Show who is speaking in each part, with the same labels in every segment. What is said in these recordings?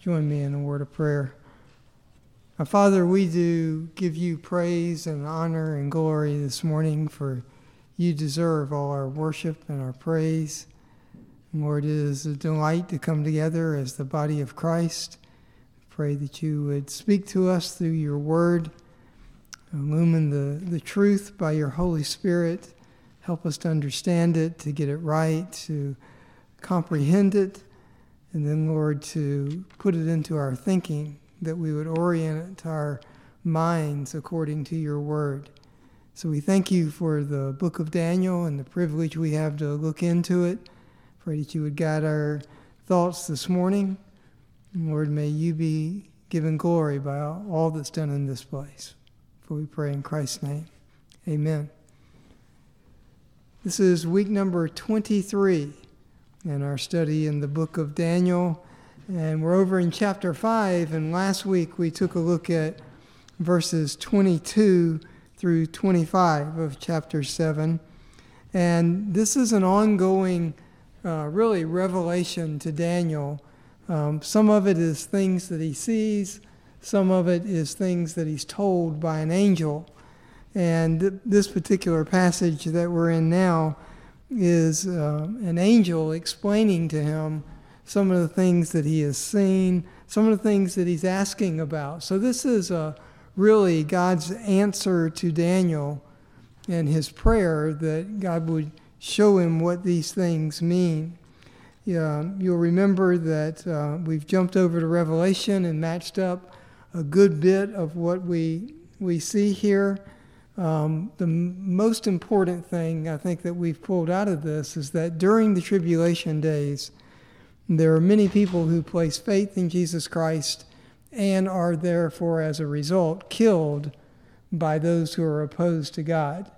Speaker 1: Join me in a word of prayer. Our Father, we do give you praise and honor and glory this morning, for you deserve all our worship and our praise. Lord, it is a delight to come together as the body of Christ. Pray that you would speak to us through your word, illumine the, the truth by your Holy Spirit, help us to understand it, to get it right, to comprehend it and then, Lord, to put it into our thinking, that we would orient our minds according to your word. So we thank you for the book of Daniel and the privilege we have to look into it. Pray that you would guide our thoughts this morning. And Lord, may you be given glory by all that's done in this place. For we pray in Christ's name. Amen. This is week number 23 in our study in the book of Daniel. And we're over in chapter 5, and last week we took a look at verses 22 through 25 of chapter 7. And this is an ongoing, uh, really, revelation to Daniel. Um, some of it is things that he sees, some of it is things that he's told by an angel. And th- this particular passage that we're in now is uh, an angel explaining to him some of the things that he has seen, some of the things that he's asking about. So, this is uh, really God's answer to Daniel and his prayer that God would show him what these things mean. Yeah, you'll remember that uh, we've jumped over to Revelation and matched up a good bit of what we, we see here. Um, the m- most important thing I think that we've pulled out of this is that during the tribulation days, there are many people who place faith in Jesus Christ and are therefore, as a result, killed by those who are opposed to God.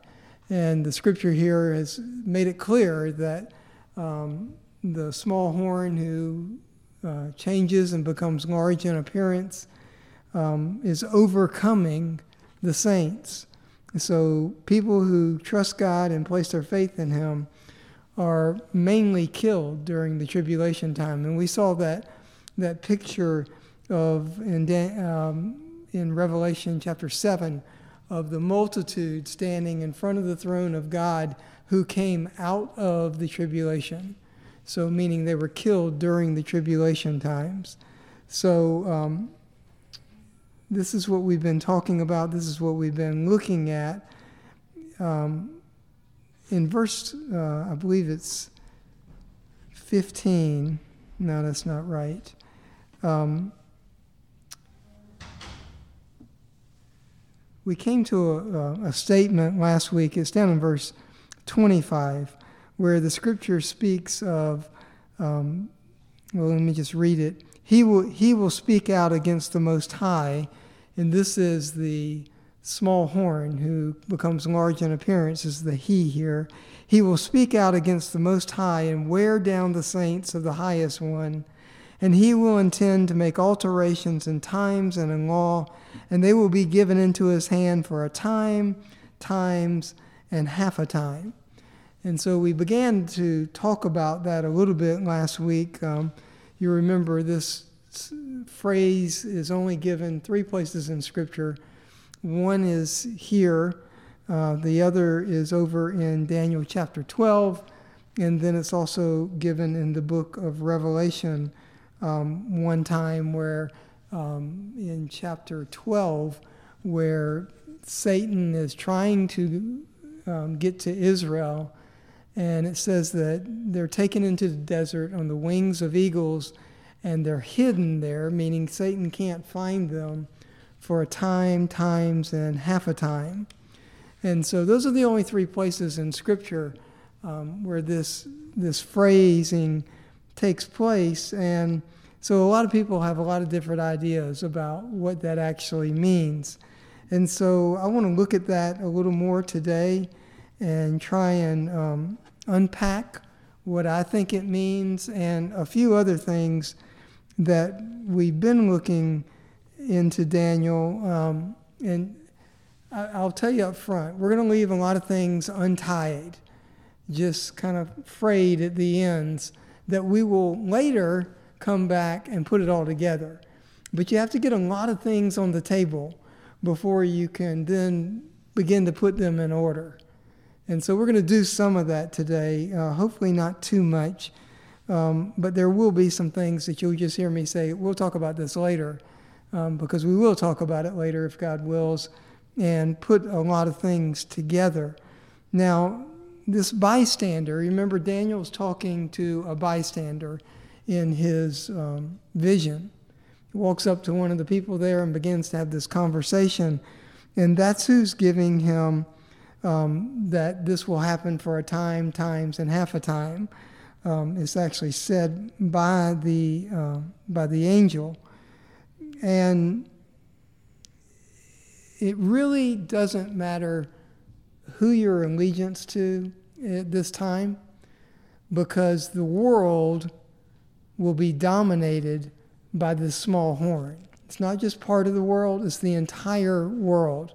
Speaker 1: And the scripture here has made it clear that um, the small horn who uh, changes and becomes large in appearance um, is overcoming the saints. So people who trust God and place their faith in Him are mainly killed during the tribulation time, and we saw that that picture of in um, in Revelation chapter seven of the multitude standing in front of the throne of God who came out of the tribulation. So meaning they were killed during the tribulation times. So um, this is what we've been talking about. This is what we've been looking at. Um, in verse, uh, I believe it's 15. No, that's not right. Um, we came to a, a, statement last week. It's down in verse 25, where the scripture speaks of, um, well, let me just read it. He will, he will speak out against the Most High and this is the small horn who becomes large in appearance, is the he here. He will speak out against the Most High and wear down the saints of the highest one. And he will intend to make alterations in times and in law, and they will be given into his hand for a time, times, and half a time. And so we began to talk about that a little bit last week. Um, you remember this phrase is only given three places in Scripture. One is here, uh, the other is over in Daniel chapter 12, and then it's also given in the book of Revelation um, one time where um, in chapter 12, where Satan is trying to um, get to Israel, and it says that they're taken into the desert on the wings of eagles and they're hidden there, meaning Satan can't find them for a time, times, and half a time. And so those are the only three places in Scripture um, where this this phrasing takes place. And so a lot of people have a lot of different ideas about what that actually means. And so I want to look at that a little more today and try and um, unpack what I think it means and a few other things that we've been looking into Daniel. Um, and I, will tell you up front, we're going to leave a lot of things untied, just kind of frayed at the ends, that we will later come back and put it all together. But you have to get a lot of things on the table before you can then begin to put them in order. And so we're going to do some of that today, uh, hopefully not too much, um, but there will be some things that you'll just hear me say. We'll talk about this later um, because we will talk about it later if God wills and put a lot of things together. Now, this bystander, remember Daniel's talking to a bystander in his um, vision. He walks up to one of the people there and begins to have this conversation. And that's who's giving him um, that this will happen for a time, times, and half a time. Um, it's actually said by the, uh, by the angel. And it really doesn't matter who your allegiance to at this time because the world will be dominated by this small horn. It's not just part of the world, it's the entire world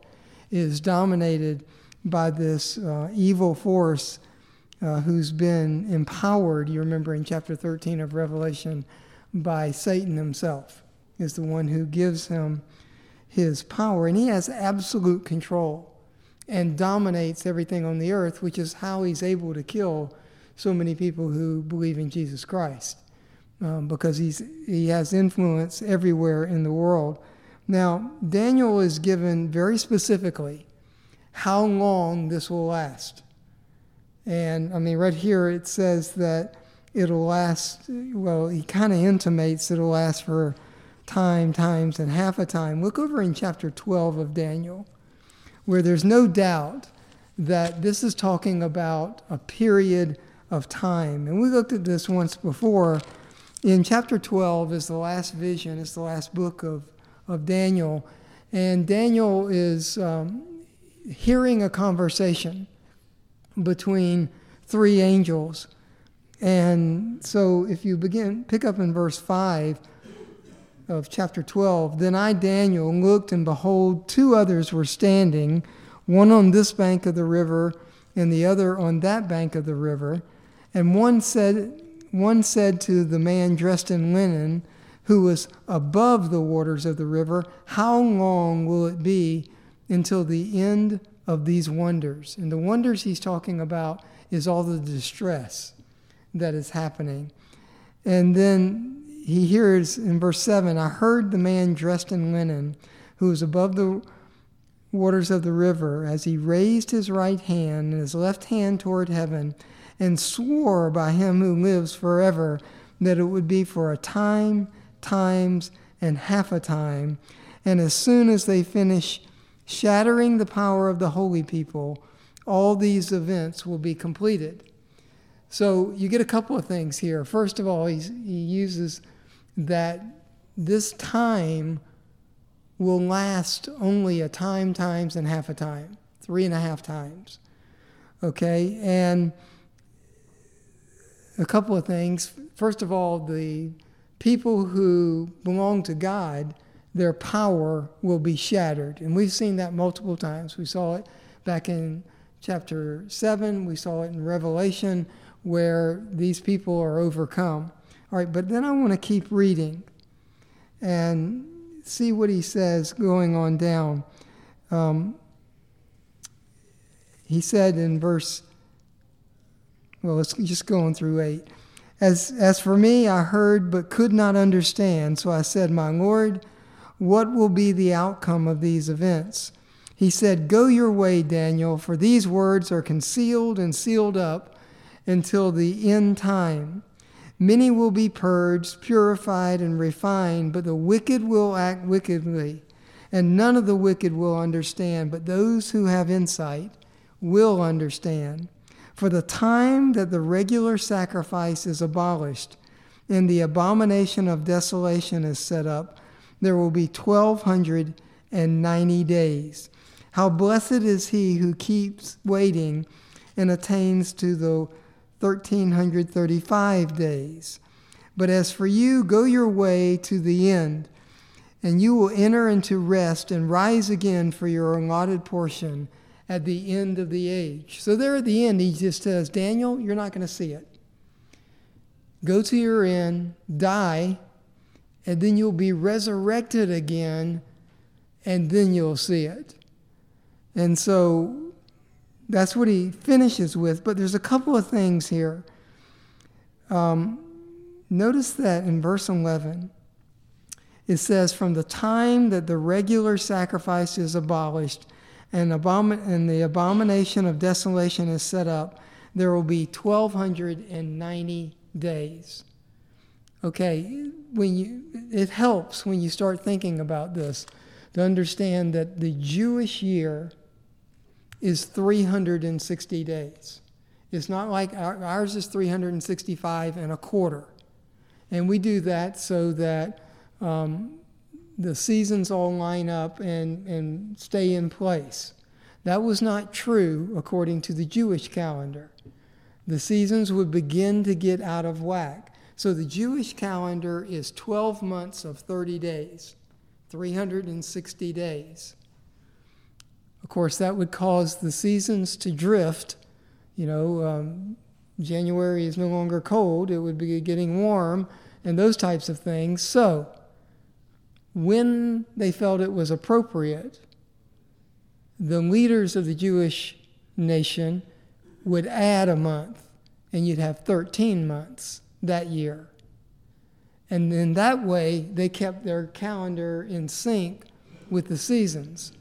Speaker 1: is dominated by this uh, evil force uh, who's been empowered, you remember in chapter 13 of Revelation, by Satan himself, is the one who gives him his power. And he has absolute control and dominates everything on the earth, which is how he's able to kill so many people who believe in Jesus Christ, um, because he's, he has influence everywhere in the world. Now, Daniel is given very specifically how long this will last. And I mean, right here it says that it'll last, well, he kind of intimates it'll last for time, times, and half a time. Look over in chapter 12 of Daniel where there's no doubt that this is talking about a period of time. And we looked at this once before. In chapter 12 is the last vision, it's the last book of, of Daniel. And Daniel is um, hearing a conversation between three angels. And so if you begin, pick up in verse 5, of chapter 12 Then I, Daniel, looked, and behold, two others were standing, one on this bank of the river, and the other on that bank of the river. And one said, one said to the man dressed in linen, who was above the waters of the river, How long will it be until the end of these wonders? And the wonders he's talking about is all the distress that is happening. And then he hears in verse 7 I heard the man dressed in linen who was above the waters of the river as he raised his right hand and his left hand toward heaven and swore by him who lives forever that it would be for a time, times, and half a time. And as soon as they finish shattering the power of the holy people, all these events will be completed. So you get a couple of things here. First of all, he uses that this time will last only a time, times, and half a time, three and a half times. Okay? And a couple of things. First of all, the people who belong to God, their power will be shattered. And we've seen that multiple times. We saw it back in chapter 7, we saw it in Revelation, where these people are overcome. All right, but then I want to keep reading and see what he says going on down. Um, he said in verse, well, let's just go on through 8. As, as for me, I heard but could not understand, so I said, My Lord, what will be the outcome of these events? He said, Go your way, Daniel, for these words are concealed and sealed up until the end time. Many will be purged, purified, and refined, but the wicked will act wickedly. And none of the wicked will understand, but those who have insight will understand. For the time that the regular sacrifice is abolished and the abomination of desolation is set up, there will be 1290 days. How blessed is he who keeps waiting and attains to the 1335 days. But as for you, go your way to the end, and you will enter into rest and rise again for your allotted portion at the end of the age. So, there at the end, he just says, Daniel, you're not going to see it. go to your end, die, and then you'll be resurrected again, and then you'll see it. And so that's what he finishes with. But there's a couple of things here. Um, notice that in verse 11, it says, From the time that the regular sacrifice is abolished and, abomin- and the abomination of desolation is set up, there will be 1,290 days. Okay, when you, it helps when you start thinking about this to understand that the Jewish year is 360 days. It's not like our, ours is 365 and a quarter. And we do that so that um, the seasons all line up and, and stay in place. That was not true according to the Jewish calendar. The seasons would begin to get out of whack. So the Jewish calendar is 12 months of 30 days, 360 days. Of course, that would cause the seasons to drift. You know, um, January is no longer cold, it would be getting warm, and those types of things. So, when they felt it was appropriate, the leaders of the Jewish nation would add a month, and you'd have 13 months that year. And in that way, they kept their calendar in sync with the seasons.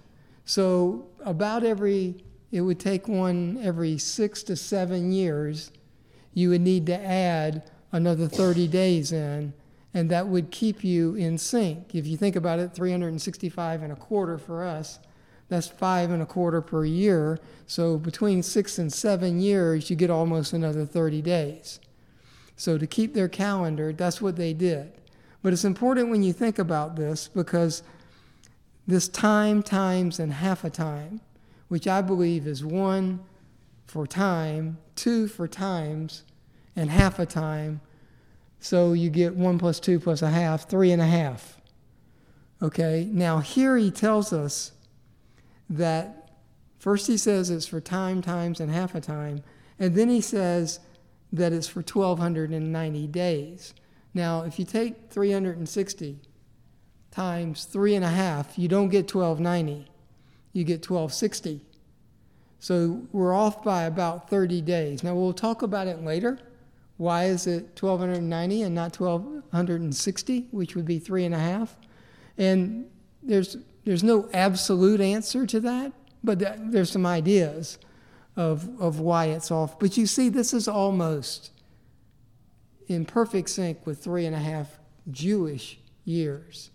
Speaker 1: So, about every, it would take one every six to seven years, you would need to add another 30 days in, and that would keep you in sync. If you think about it, 365 and a quarter for us, that's five and a quarter per year. So, between six and seven years, you get almost another 30 days. So, to keep their calendar, that's what they did. But it's important when you think about this because this time, times, and half a time, which I believe is one for time, two for times, and half a time. So you get one plus two plus a half, three and a half. Okay, now here he tells us that first he says it's for time, times, and half a time, and then he says that it's for 1,290 days. Now, if you take 360 times three and a half, you don't get 1290. You get 1260. So we're off by about 30 days. Now we'll talk about it later. Why is it 1290 and not 1260, which would be three and a half? And there's there's no absolute answer to that, but there's some ideas of of why it's off. But you see, this is almost in perfect sync with three and a half Jewish years.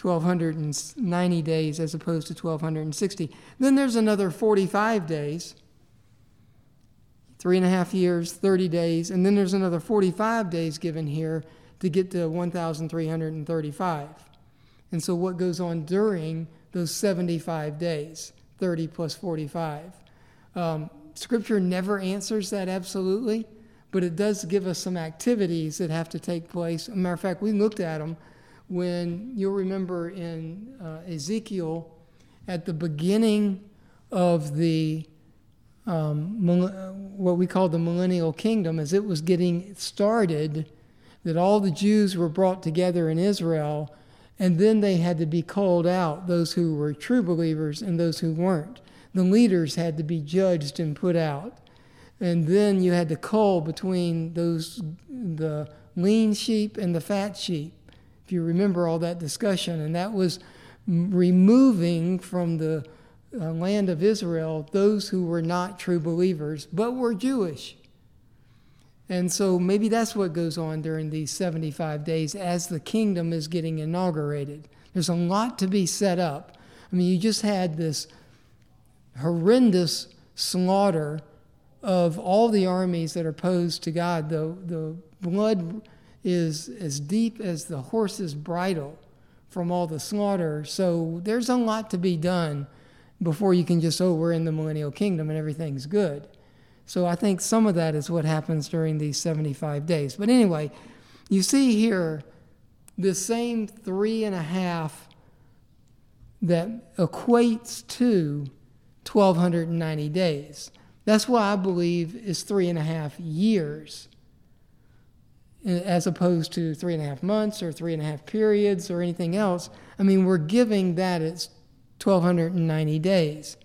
Speaker 1: 1290 days as opposed to 1260. Then there's another 45 days, three and a half years, 30 days, and then there's another 45 days given here to get to 1,335. And so what goes on during those 75 days, 30 plus 45? Um, scripture never answers that absolutely, but it does give us some activities that have to take place. As a matter of fact, we looked at them when you'll remember in uh, Ezekiel at the beginning of the um, what we call the millennial kingdom, as it was getting started, that all the Jews were brought together in Israel, and then they had to be called out, those who were true believers and those who weren't. The leaders had to be judged and put out. And then you had to cull between those the lean sheep and the fat sheep if you remember all that discussion, and that was removing from the uh, land of Israel those who were not true believers but were Jewish. And so maybe that's what goes on during these 75 days as the kingdom is getting inaugurated. There's a lot to be set up. I mean, you just had this horrendous slaughter of all the armies that are opposed to God. The, the blood is as deep as the horse's bridle from all the slaughter. So there's a lot to be done before you can just, oh, we're in the millennial kingdom and everything's good. So I think some of that is what happens during these 75 days. But anyway, you see here the same three and a half that equates to 1290 days. That's why I believe is three and a half years as opposed to three and a half months or three and a half periods or anything else. I mean, we're giving that it's 1,290 days.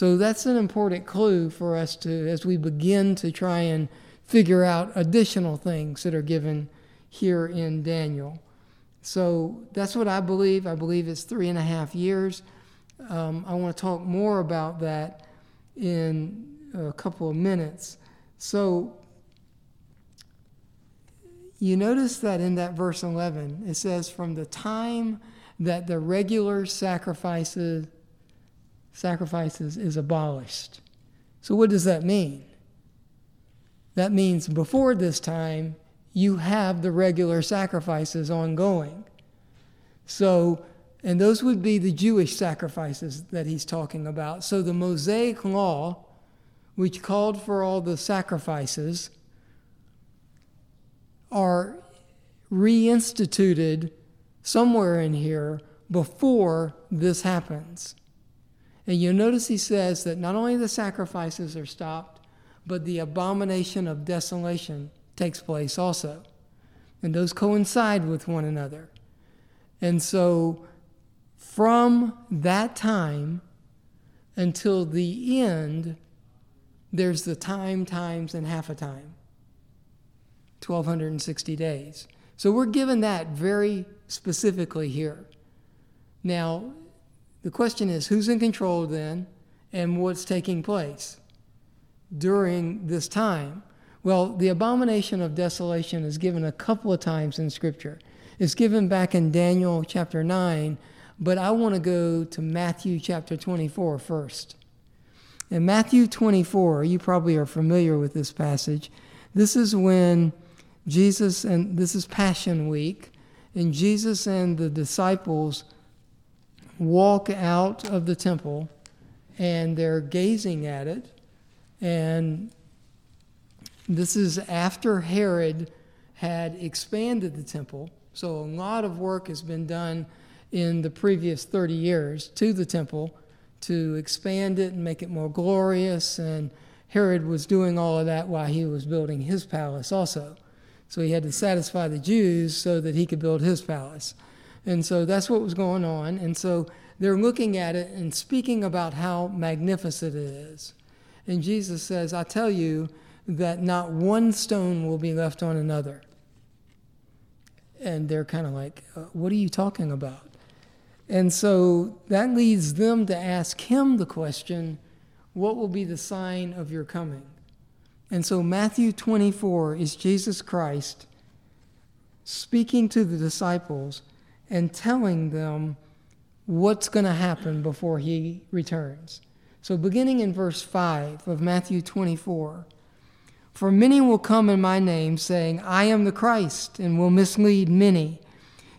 Speaker 1: So that's an important clue for us to, as we begin to try and figure out additional things that are given here in Daniel. So that's what I believe. I believe it's three and a half years. Um, I want to talk more about that in a couple of minutes. So you notice that in that verse 11, it says, From the time that the regular sacrifices, sacrifices is abolished. So, what does that mean? That means before this time, you have the regular sacrifices ongoing. So, and those would be the Jewish sacrifices that he's talking about. So, the Mosaic law, which called for all the sacrifices, are reinstituted somewhere in here before this happens. And you'll notice he says that not only the sacrifices are stopped, but the abomination of desolation takes place also. And those coincide with one another. And so from that time until the end, there's the time, times, and half a time. 1,260 days. So we're given that very specifically here. Now, the question is who's in control then and what's taking place during this time? Well, the abomination of desolation is given a couple of times in Scripture. It's given back in Daniel chapter 9, but I want to go to Matthew chapter 24 first. In Matthew 24, you probably are familiar with this passage. This is when Jesus, and this is Passion Week, and Jesus and the disciples walk out of the temple and they're gazing at it. And this is after Herod had expanded the temple. So a lot of work has been done in the previous 30 years to the temple to expand it and make it more glorious. And Herod was doing all of that while he was building his palace also. So he had to satisfy the Jews so that he could build his palace. And so that's what was going on. And so they're looking at it and speaking about how magnificent it is. And Jesus says, I tell you that not one stone will be left on another. And they're kind of like, uh, What are you talking about? And so that leads them to ask him the question, What will be the sign of your coming? And so Matthew 24 is Jesus Christ speaking to the disciples and telling them what's going to happen before he returns. So, beginning in verse 5 of Matthew 24, for many will come in my name, saying, I am the Christ, and will mislead many.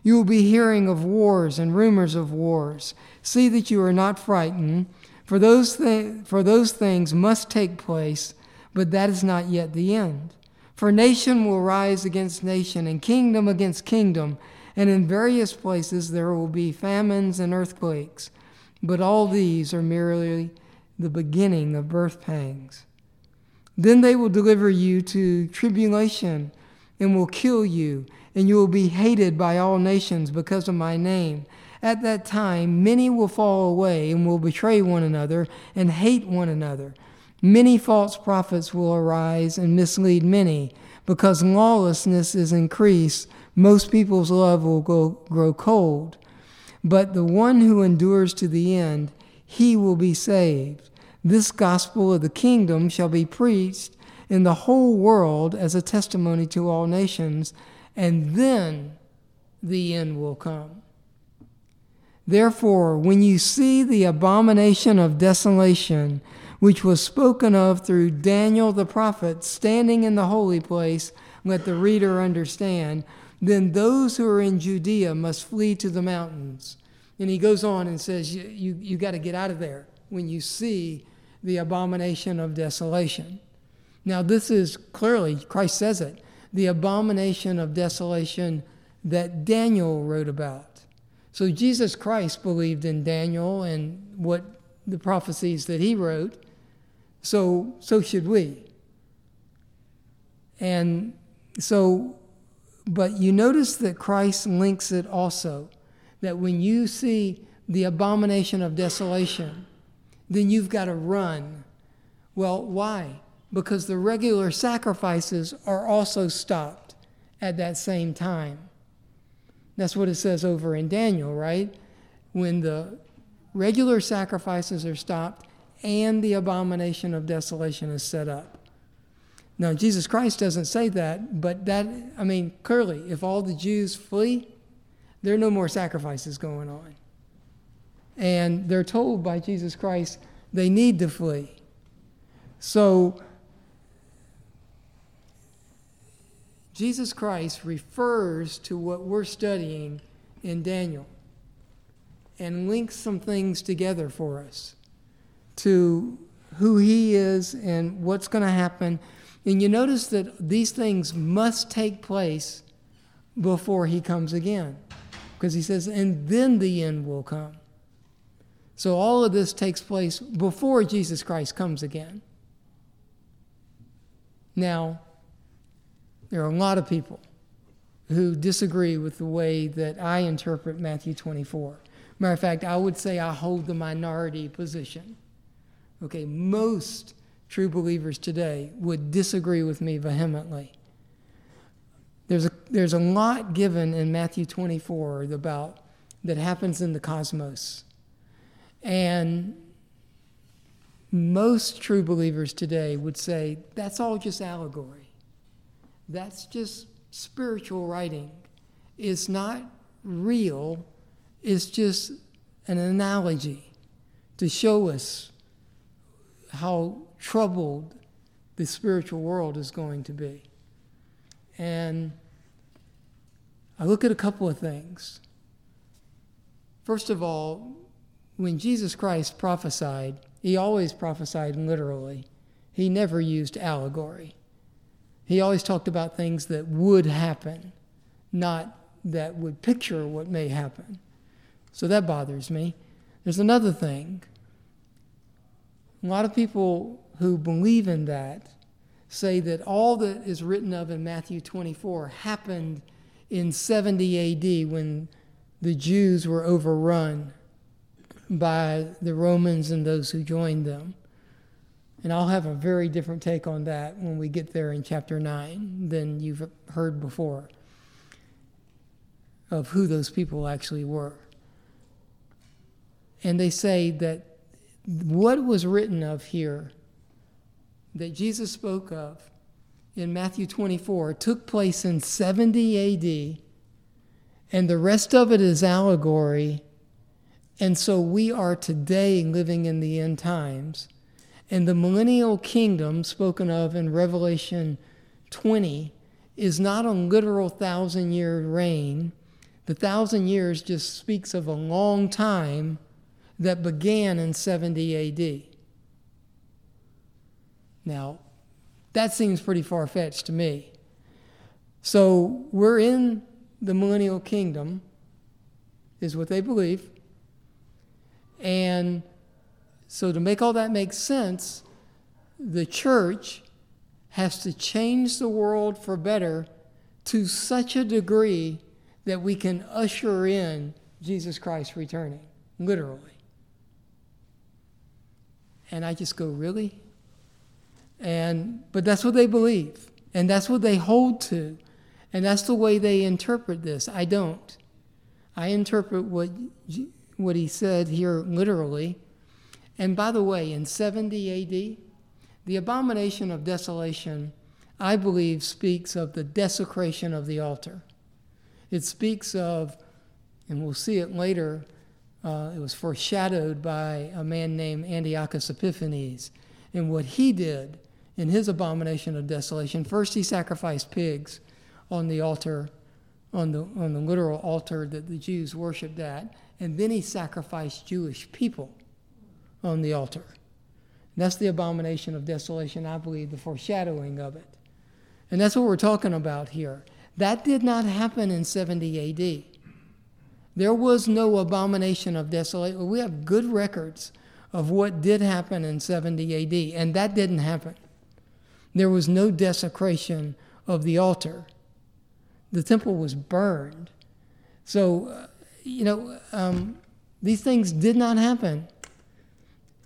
Speaker 1: You will be hearing of wars and rumors of wars. See that you are not frightened, for those, th- for those things must take place but that is not yet the end. For nation will rise against nation, and kingdom against kingdom, and in various places there will be famines and earthquakes. But all these are merely the beginning of birth pangs. Then they will deliver you to tribulation and will kill you, and you will be hated by all nations because of my name. At that time, many will fall away and will betray one another and hate one another. Many false prophets will arise and mislead many. Because lawlessness is increased, most people's love will go, grow cold. But the one who endures to the end, he will be saved. This gospel of the kingdom shall be preached in the whole world as a testimony to all nations, and then the end will come. Therefore, when you see the abomination of desolation, which was spoken of through Daniel the prophet standing in the holy place, let the reader understand, then those who are in Judea must flee to the mountains. And he goes on and says, You, you, you got to get out of there when you see the abomination of desolation. Now, this is clearly, Christ says it, the abomination of desolation that Daniel wrote about. So Jesus Christ believed in Daniel and what the prophecies that he wrote. So, so should we. And so, but you notice that Christ links it also that when you see the abomination of desolation, then you've got to run. Well, why? Because the regular sacrifices are also stopped at that same time. That's what it says over in Daniel, right? When the regular sacrifices are stopped and the abomination of desolation is set up. Now, Jesus Christ doesn't say that, but that, I mean, clearly, if all the Jews flee, there are no more sacrifices going on. And they're told by Jesus Christ they need to flee. So, Jesus Christ refers to what we're studying in Daniel and links some things together for us to who he is and what's going to happen. And you notice that these things must take place before he comes again. Because he says, and then the end will come. So all of this takes place before Jesus Christ comes again. Now, there are a lot of people who disagree with the way that I interpret Matthew 24. Matter of fact, I would say I hold the minority position. Okay, most true believers today would disagree with me vehemently. There's a, there's a lot given in Matthew 24 about that happens in the cosmos. And most true believers today would say that's all just allegory. That's just spiritual writing. It's not real it's just an analogy to show us how troubled the spiritual world is going to be. And I look at a couple of things. First of all, when Jesus Christ prophesied, he always prophesied literally. He never used allegory. He always talked about things that would happen, not that would picture what may happen. So that bothers me. There's another thing. A lot of people who believe in that say that all that is written of in Matthew 24 happened in 70 AD when the Jews were overrun by the Romans and those who joined them. And I'll have a very different take on that when we get there in chapter 9 than you've heard before of who those people actually were and they say that what was written of here that Jesus spoke of in Matthew 24 took place in 70 AD, and the rest of it is allegory. And so we are today living in the end times. And the millennial kingdom spoken of in Revelation 20 is not a literal thousand year reign. The thousand years just speaks of a long time that began in 70 AD. Now, that seems pretty far fetched to me. So, we're in the millennial kingdom, is what they believe. And so, to make all that make sense, the church has to change the world for better to such a degree that we can usher in Jesus Christ returning, literally. And I just go, really? And but that's what they believe, and that's what they hold to, and that's the way they interpret this. I don't. I interpret what what he said here literally. And by the way, in 70 AD, the abomination of desolation, I believe, speaks of the desecration of the altar. It speaks of, and we'll see it later, uh, it was foreshadowed by a man named Antiochus Epiphanes. And what he did in his abomination of desolation, first he sacrificed pigs on the altar, on the, on the literal altar that the Jews worshiped at, and then he sacrificed Jewish people on the altar. And that's the abomination of desolation, I believe, the foreshadowing of it. And that's what we're talking about here. That did not happen in 70 AD. There was no abomination of desolation. We have good records of what did happen in 70 AD, and that didn't happen. There was no desecration of the altar. The temple was burned. So, uh, you know, um, these things did not happen.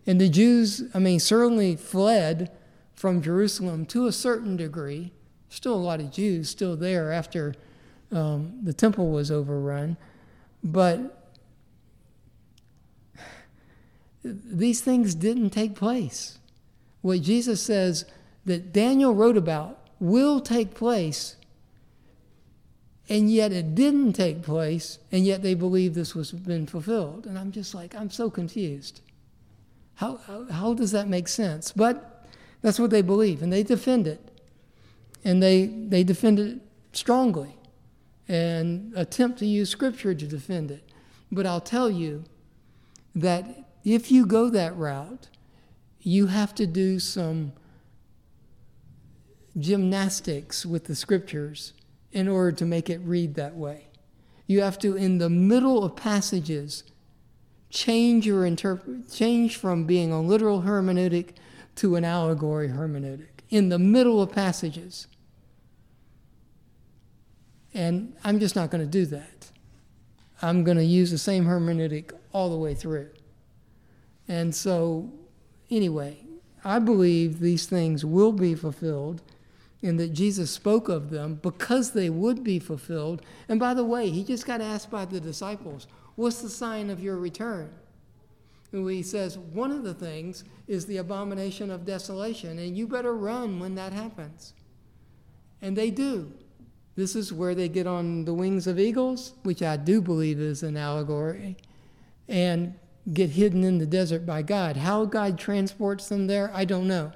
Speaker 1: And the Jews, I mean, certainly fled from Jerusalem to a certain degree. Still a lot of Jews still there after um, the temple was overrun. But these things didn't take place. What Jesus says that Daniel wrote about will take place, and yet it didn't take place, and yet they believe this was been fulfilled. And I'm just like, I'm so confused. How, how, how does that make sense? But that's what they believe, and they defend it. And they, they defend it strongly and attempt to use scripture to defend it. But I'll tell you that if you go that route, you have to do some gymnastics with the scriptures in order to make it read that way. You have to, in the middle of passages, change your interpret change from being a literal hermeneutic to an allegory hermeneutic in the middle of passages. And I'm just not going to do that. I'm going to use the same hermeneutic all the way through. And so, anyway, I believe these things will be fulfilled and that Jesus spoke of them because they would be fulfilled. And by the way, he just got asked by the disciples, What's the sign of your return? And he says, One of the things is the abomination of desolation, and you better run when that happens. And they do. This is where they get on the wings of eagles, which I do believe is an allegory, and get hidden in the desert by God. How God transports them there, I don't know.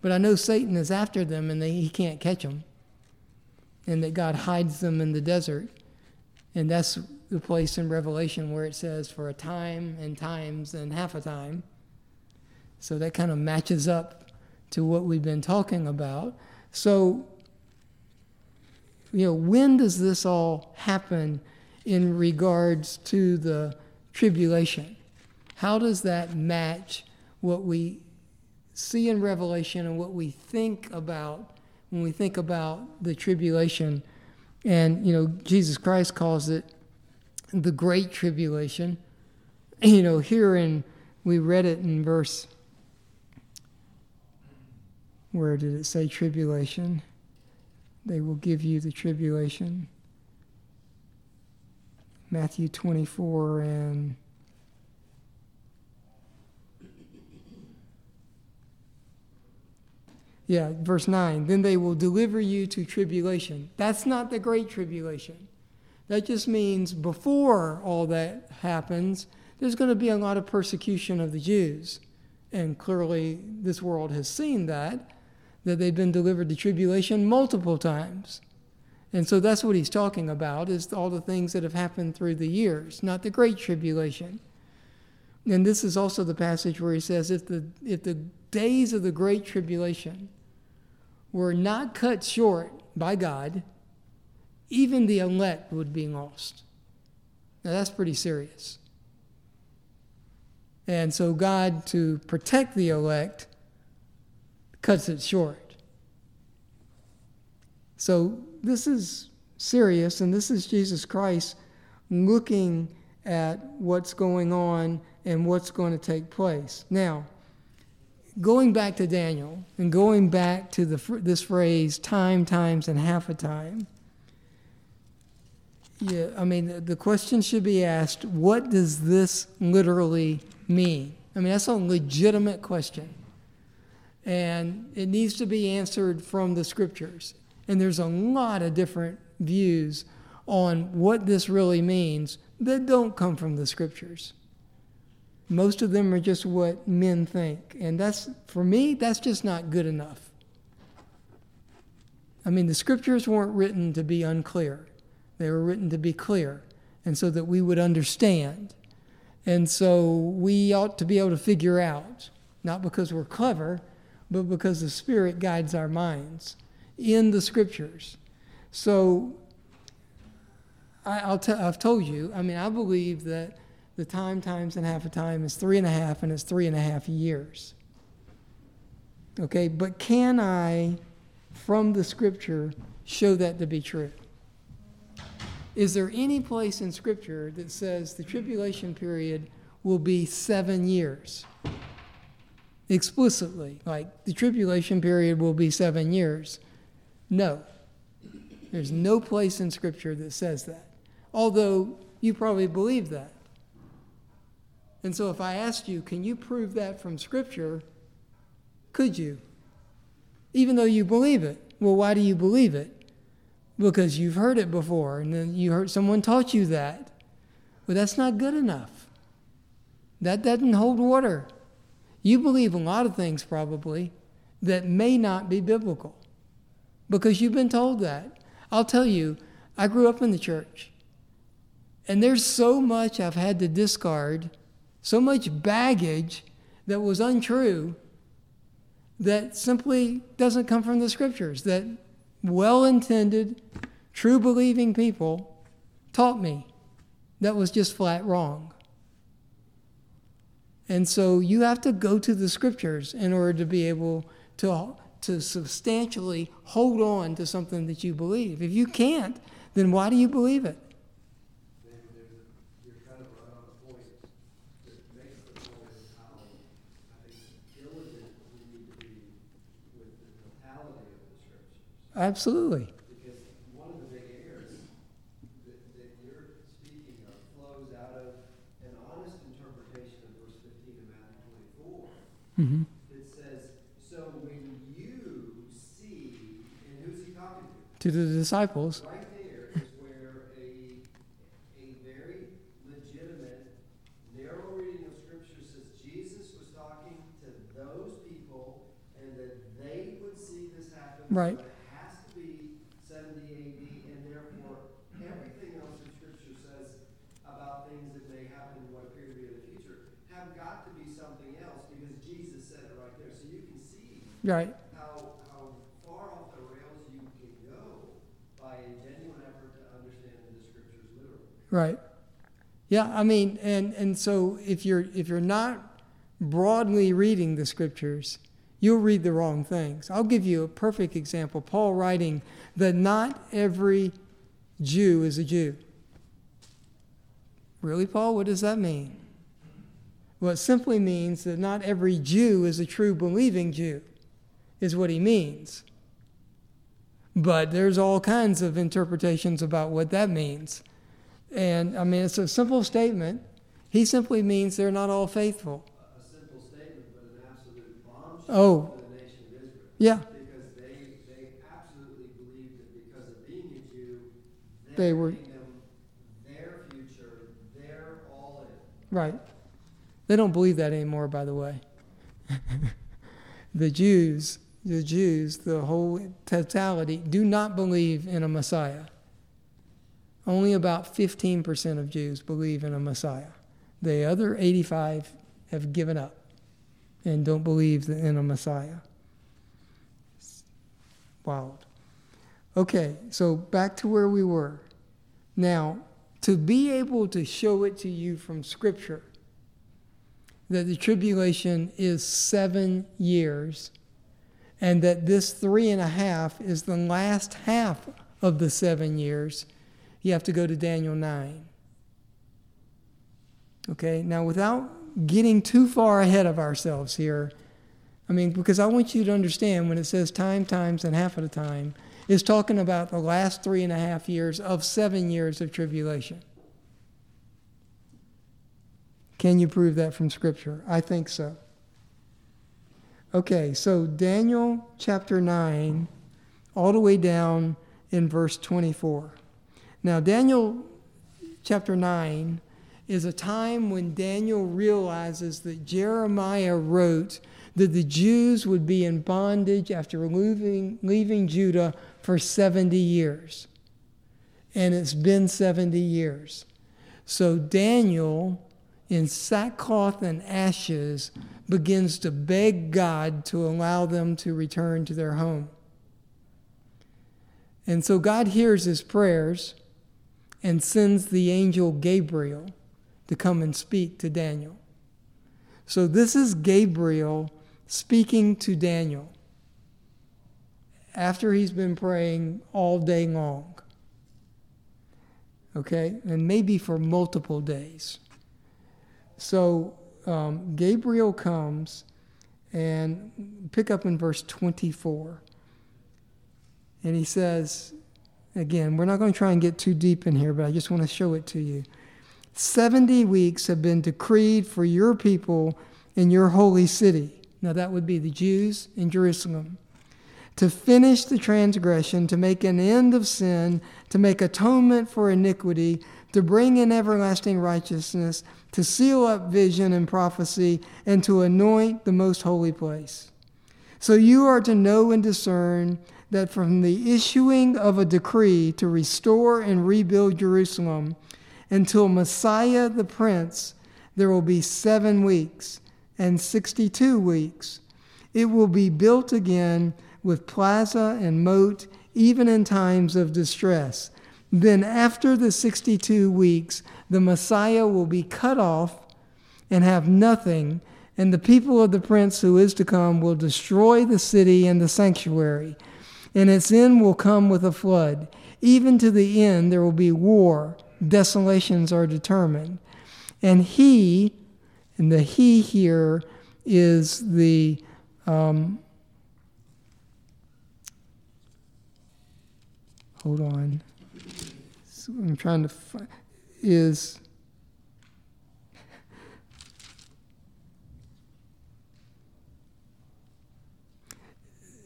Speaker 1: But I know Satan is after them and they, he can't catch them. And that God hides them in the desert. And that's the place in Revelation where it says for a time and times and half a time. So that kind of matches up to what we've been talking about. So, you know, when does this all happen in regards to the tribulation? How does that match what we see in Revelation and what we think about when we think about the tribulation? And, you know, Jesus Christ calls it the Great Tribulation. You know, here in, we read it in verse, where did it say tribulation? They will give you the tribulation. Matthew 24 and Yeah, verse 9. Then they will deliver you to tribulation. That's not the great tribulation. That just means before all that happens, there's going to be a lot of persecution of the Jews. And clearly, this world has seen that, that they've been delivered to tribulation multiple times. And so that's what he's talking about, is all the things that have happened through the years, not the great tribulation. And this is also the passage where he says, if the, if the days of the great tribulation were not cut short by God, even the elect would be lost. Now that's pretty serious. And so God, to protect the elect, cuts it short. So this is serious, and this is Jesus Christ looking at what's going on and what's going to take place. Now, going back to Daniel and going back to the, this phrase, time, times, and half a time, yeah, I mean, the question should be asked what does this literally mean? I mean, that's a legitimate question. And it needs to be answered from the scriptures. And there's a lot of different views on what this really means that don't come from the scriptures. Most of them are just what men think. And that's, for me, that's just not good enough. I mean, the scriptures weren't written to be unclear. They were written to be clear and so that we would understand. And so we ought to be able to figure out, not because we're clever, but because the Spirit guides our minds in the Scriptures. So I, will t- I've told you, I mean, I believe that the time times and half a time is three and a half, and it's three and a half years. Okay, but can I from the scripture show that to be true? Is there any place in scripture that says the tribulation period will be seven years? Explicitly, like the tribulation period will be seven years. No. There's no place in scripture that says that. Although you probably believe that. And so if I asked you, can you prove that from Scripture? Could you? Even though you believe it. Well, why do you believe it? Because you've heard it before, and then you heard someone taught you that. Well, that's not good enough. That doesn't hold water. You believe a lot of things, probably, that may not be biblical because you've been told that. I'll tell you, I grew up in the church, and there's so much I've had to discard so much baggage that was untrue that simply doesn't come from the scriptures, that well intended, true believing people taught me that was just flat wrong. And so you have to go to the scriptures in order to be able to, to substantially hold on to something that you believe. If you can't, then why do you believe it? Absolutely.
Speaker 2: Because one of the big errors that, that you're speaking of flows out of an honest interpretation of verse 15 of Matthew 24. Mm-hmm. It says, So when you see, and who's he talking
Speaker 1: to? To the disciples.
Speaker 2: Right there is where a, a very legitimate, narrow reading of Scripture says Jesus was talking to those people and that they would see this happen.
Speaker 1: Right. Right.
Speaker 2: How, how far off the rails you can go by a genuine effort to understand the scriptures literally.
Speaker 1: Right. Yeah, I mean, and, and so if you're if you're not broadly reading the scriptures, you'll read the wrong things. I'll give you a perfect example. Paul writing that not every Jew is a Jew. Really, Paul? What does that mean? Well, it simply means that not every Jew is a true believing Jew is what he means. But there's all kinds of interpretations about what that means. And I mean, it's a simple statement. He simply means they're not all faithful.
Speaker 2: A simple statement, but an absolute bombshell oh. for the nation of Israel.
Speaker 1: Yeah.
Speaker 2: Because they, they absolutely believed that because of being a Jew,
Speaker 1: they were
Speaker 2: their future, their all in.
Speaker 1: Right. They don't believe that anymore, by the way. the Jews the Jews, the whole totality, do not believe in a Messiah. Only about 15% of Jews believe in a Messiah. The other 85 have given up and don't believe in a Messiah. wild. Okay, so back to where we were. Now, to be able to show it to you from Scripture that the tribulation is seven years and that this three and a half is the last half of the seven years, you have to go to Daniel 9. Okay, now without getting too far ahead of ourselves here, I mean, because I want you to understand when it says time, times, and half at a time, it's talking about the last three and a half years of seven years of tribulation. Can you prove that from Scripture? I think so. Okay, so Daniel chapter 9, all the way down in verse 24. Now, Daniel chapter 9 is a time when Daniel realizes that Jeremiah wrote that the Jews would be in bondage after leaving, leaving Judah for 70 years. And it's been 70 years. So Daniel, in sackcloth and ashes, begins to beg God to allow them to return to their home. And so God hears his prayers and sends the angel Gabriel to come and speak to Daniel. So this is Gabriel speaking to Daniel after he's been praying all day long. Okay? And maybe for multiple days. So um, Gabriel comes and pick up in verse 24. And he says, again, we're not going to try and get too deep in here, but I just want to show it to you. 70 weeks have been decreed for your people in your holy city. Now, that would be the Jews in Jerusalem. To finish the transgression, to make an end of sin, to make atonement for iniquity, to bring in everlasting righteousness, to seal up vision and prophecy, and to anoint the most holy place. So you are to know and discern that from the issuing of a decree to restore and rebuild Jerusalem until Messiah the Prince, there will be seven weeks and 62 weeks. It will be built again with plaza and moat, even in times of distress. Then, after the 62 weeks, the Messiah will be cut off and have nothing, and the people of the prince who is to come will destroy the city and the sanctuary, and its end will come with a flood. Even to the end, there will be war, desolations are determined. And he, and the he here is the um, hold on. I'm trying to find is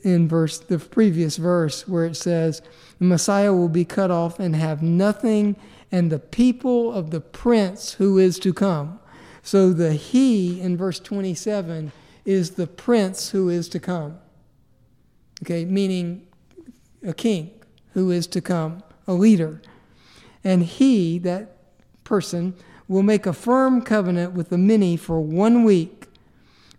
Speaker 1: in verse the previous verse where it says the Messiah will be cut off and have nothing and the people of the prince who is to come. So the he in verse 27 is the prince who is to come. Okay, meaning a king who is to come, a leader. And he, that person, will make a firm covenant with the many for one week.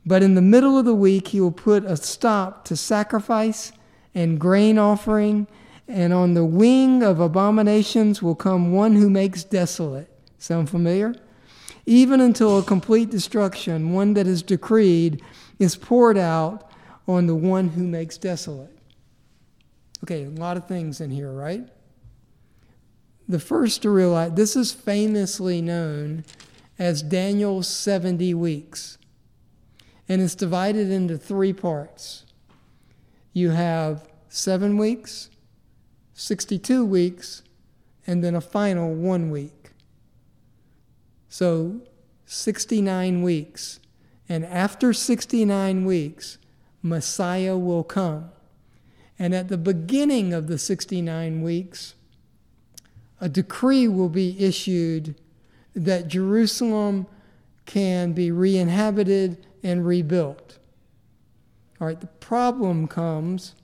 Speaker 1: But in the middle of the week, he will put a stop to sacrifice and grain offering and on the wing of abominations will come one who makes desolate. Sound familiar? Even until a complete destruction, one that is decreed, is poured out on the one who makes desolate. Okay, a lot of things in here, right? The first to realize this is famously known as Daniel's 70 weeks. And it's divided into three parts. You have seven weeks, 62 weeks, and then a final one week. So 69 weeks. And after 69 weeks, Messiah will come. And at the beginning of the 69 weeks, a decree will be issued that Jerusalem can be re inhabited and rebuilt. All right, the problem comes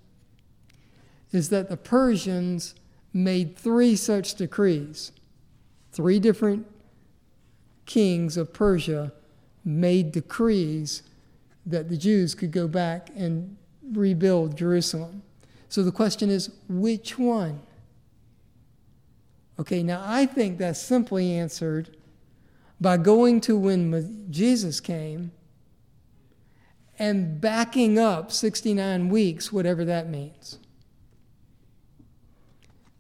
Speaker 1: is that the Persians made three such decrees. Three different kings of Persia made decrees that the Jews could go back and rebuild Jerusalem. So the question is, which one? Okay, now I think that's simply answered by going to when Jesus came and backing up 69 weeks, whatever that means.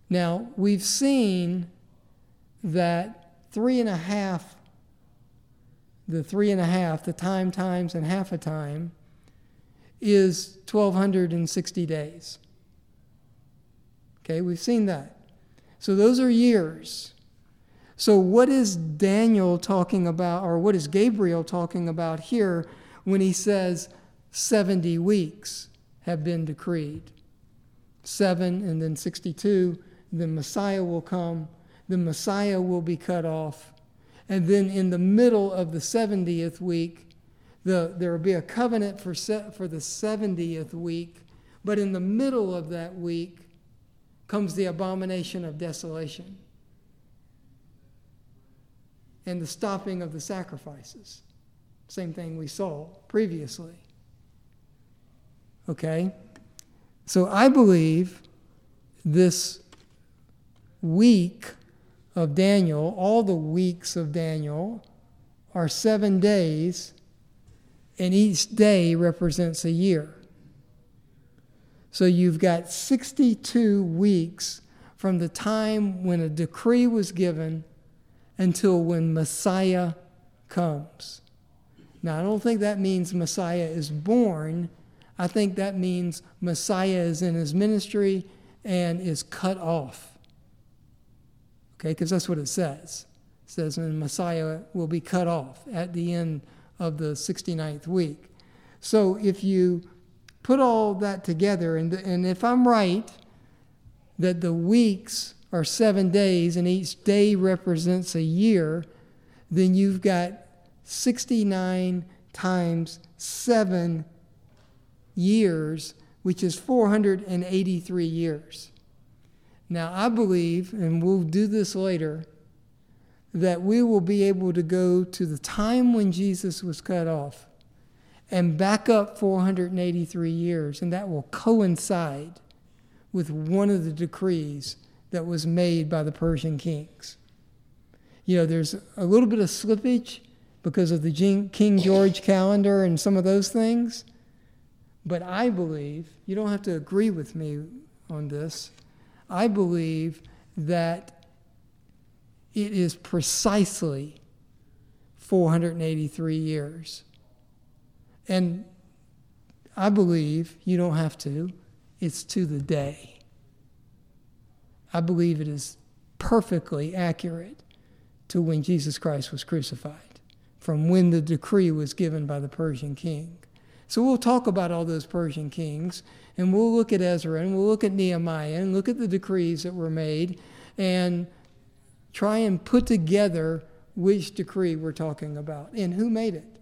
Speaker 1: Now, we've seen that three and a half, the three and a half, the time times and half a time, is 1,260 days. Okay, we've seen that. So those are years. So, what is Daniel talking about, or what is Gabriel talking about here when he says 70 weeks have been decreed? Seven and then 62 the Messiah will come, the Messiah will be cut off. And then in the middle of the 70th week, the, there will be a covenant for, se- for the 70th week. But in the middle of that week comes the abomination of desolation and the stopping of the sacrifices. Same thing we saw previously. Okay? So I believe this week of Daniel, all the weeks of Daniel, are seven days, and each day represents a year. So you've got 62 weeks from the time when a decree was given until when Messiah comes. Now, I don't think that means Messiah is born. I think that means Messiah is in his ministry and is cut off. Okay, because that's what it says. It says, and Messiah will be cut off at the end of the 69th week. So if you put all that together, and, and if I'm right, that the weeks are seven days and each day represents a year, then you've got 69 times seven years, which is 483 years. Now, I believe, and we'll do this later, that we will be able to go to the time when Jesus was cut off and back up 483 years, and that will coincide with one of the decrees that was made by the Persian kings. You know, there's a little bit of slippage because of the King George calendar and some of those things, but I believe, you don't have to agree with me on this, I believe that it is precisely 483 years. And I believe, you don't have to, it's to the day. I believe it is perfectly accurate to when Jesus Christ was crucified, from when the decree was given by the Persian king. So we'll talk about all those Persian kings, and we'll look at Ezra, and we'll look at Nehemiah, and look at the decrees that were made, and try and put together which decree we're talking about, and who made it,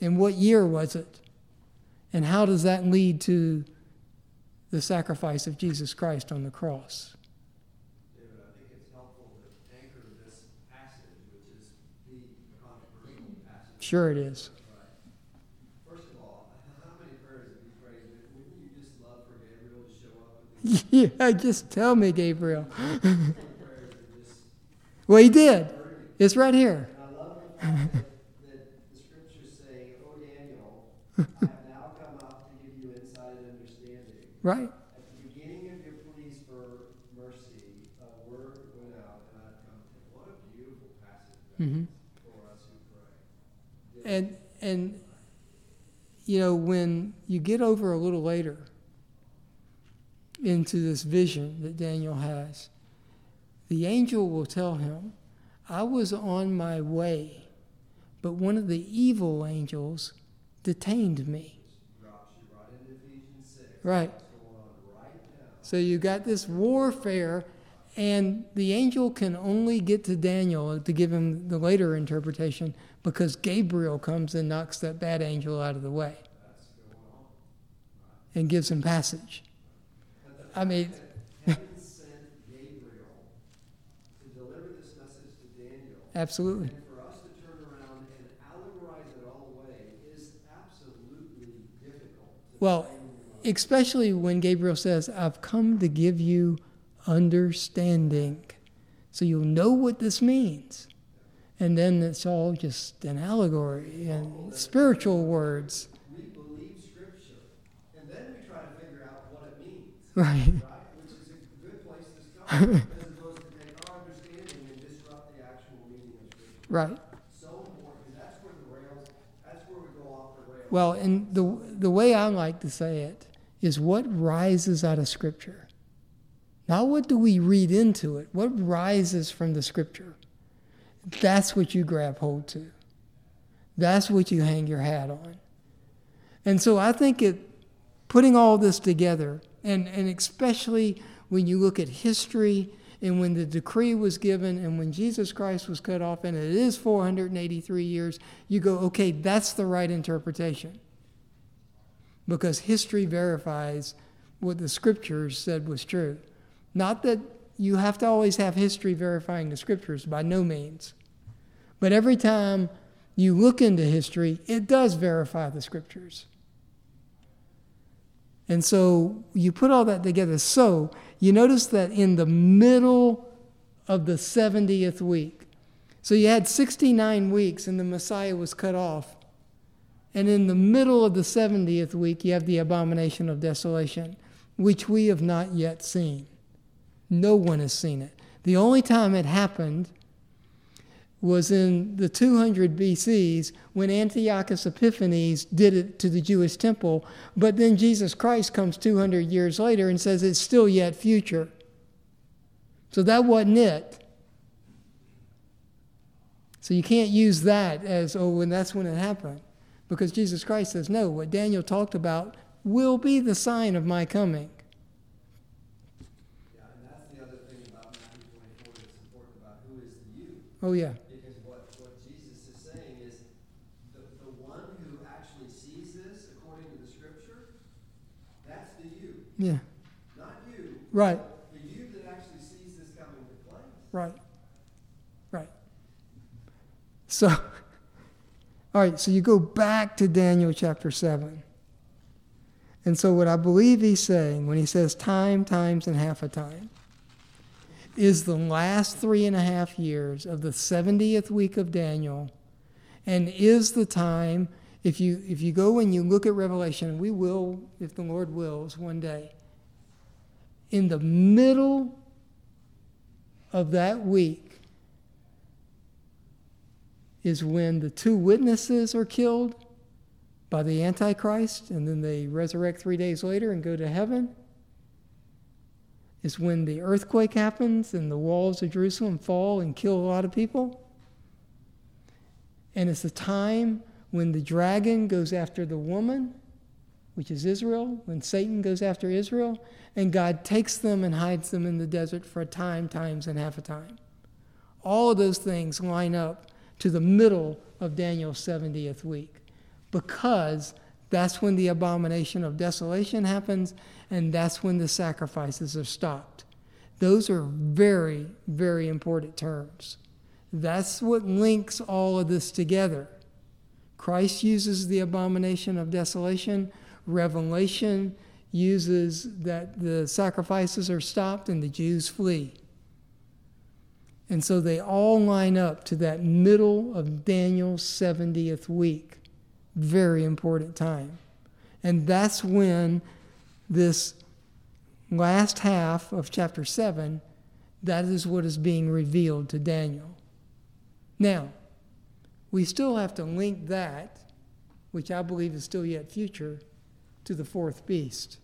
Speaker 1: and what year was it, and how does that lead to the sacrifice of Jesus Christ on the cross.
Speaker 2: David, I think it's helpful to anchor this passage, which is the controversial passage.
Speaker 1: Sure, it is.
Speaker 2: First of all, how many prayers have you prayed? Wouldn't you just love for Gabriel to show up?
Speaker 1: yeah, just tell me, Gabriel. well, he did. It's right here.
Speaker 2: I love the fact that, that the scriptures say, "Oh Daniel."
Speaker 1: Right.
Speaker 2: At the beginning of your pleas for mercy, a word went out, and I've come to What a beautiful passage mm-hmm. for us who
Speaker 1: pray. And and you know when you get over a little later into this vision that Daniel has, the angel will tell him, "I was on my way, but one of the evil angels detained me." Right. So you got this warfare, and the angel can only get to Daniel to give him the later interpretation because Gabriel comes and knocks that bad angel out of the way and gives him passage. I mean, Absolutely.
Speaker 2: And for us to turn around and allegorize it all away is absolutely difficult.
Speaker 1: Well, especially when Gabriel says, I've come to give you understanding. So you'll know what this means. And then it's all just an allegory and spiritual words.
Speaker 2: We believe Scripture, and then we try to figure out what it means.
Speaker 1: Right. right?
Speaker 2: Which is a good place to start, as opposed to take our understanding and disrupt the actual meaning of Scripture.
Speaker 1: Right.
Speaker 2: So important, that's where the rails, that's where we go off the rails.
Speaker 1: Well, and the, the way I like to say it is what rises out of Scripture. Not what do we read into it, what rises from the Scripture. That's what you grab hold to. That's what you hang your hat on. And so I think it, putting all this together, and, and especially when you look at history and when the decree was given and when Jesus Christ was cut off, and it is 483 years, you go, okay, that's the right interpretation because history verifies what the scriptures said was true. Not that you have to always have history verifying the scriptures, by no means. But every time you look into history, it does verify the scriptures. And so you put all that together. So you notice that in the middle of the 70th week, so you had 69 weeks and the Messiah was cut off And in the middle of the 70th week, you have the abomination of desolation, which we have not yet seen. No one has seen it. The only time it happened was in the 200 BCs when Antiochus Epiphanes did it to the Jewish temple, but then Jesus Christ comes 200 years later and says it's still yet future. So that wasn't it. So you can't use that as, oh, and that's when it happened. Because Jesus Christ says, no, what Daniel talked about will be the sign of my coming.
Speaker 2: Yeah, and that's the other thing about Matthew 24 that's important about who is the you.
Speaker 1: Oh, yeah.
Speaker 2: Because what, what Jesus is saying is the, the one who actually sees this according to the scripture, that's the you.
Speaker 1: Yeah.
Speaker 2: Not you.
Speaker 1: Right.
Speaker 2: The you that actually sees this coming to place.
Speaker 1: Right. Right. So, all right, so you go back to Daniel chapter 7. And so, what I believe he's saying when he says time, times, and half a time is the last three and a half years of the 70th week of Daniel, and is the time, if you, if you go and you look at Revelation, we will, if the Lord wills, one day, in the middle of that week, is when the two witnesses are killed by the Antichrist and then they resurrect three days later and go to heaven. Is when the earthquake happens and the walls of Jerusalem fall and kill a lot of people. And it's the time when the dragon goes after the woman, which is Israel, when Satan goes after Israel, and God takes them and hides them in the desert for a time, times, and half a time. All of those things line up to the middle of Daniel's 70th week because that's when the abomination of desolation happens and that's when the sacrifices are stopped. Those are very, very important terms. That's what links all of this together. Christ uses the abomination of desolation, Revelation uses that the sacrifices are stopped and the Jews flee. And so they all line up to that middle of Daniel's 70th week. Very important time. And that's when this last half of chapter 7, that is what is being revealed to Daniel. Now, we still have to link that, which I believe is still yet future, to the fourth beast,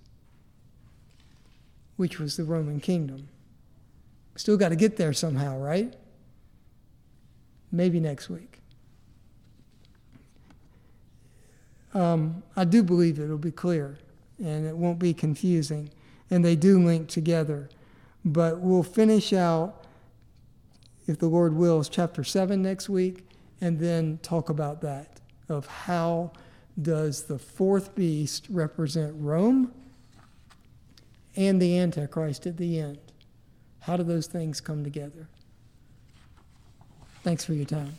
Speaker 1: which was the Roman kingdom. Still got to get there somehow, right? Maybe next week. Um, I do believe it'll be clear and it won't be confusing. And they do link together. But we'll finish out, if the Lord wills, chapter 7 next week and then talk about that of how does the fourth beast represent Rome and the Antichrist at the end. How do those things come together? Thanks for your time.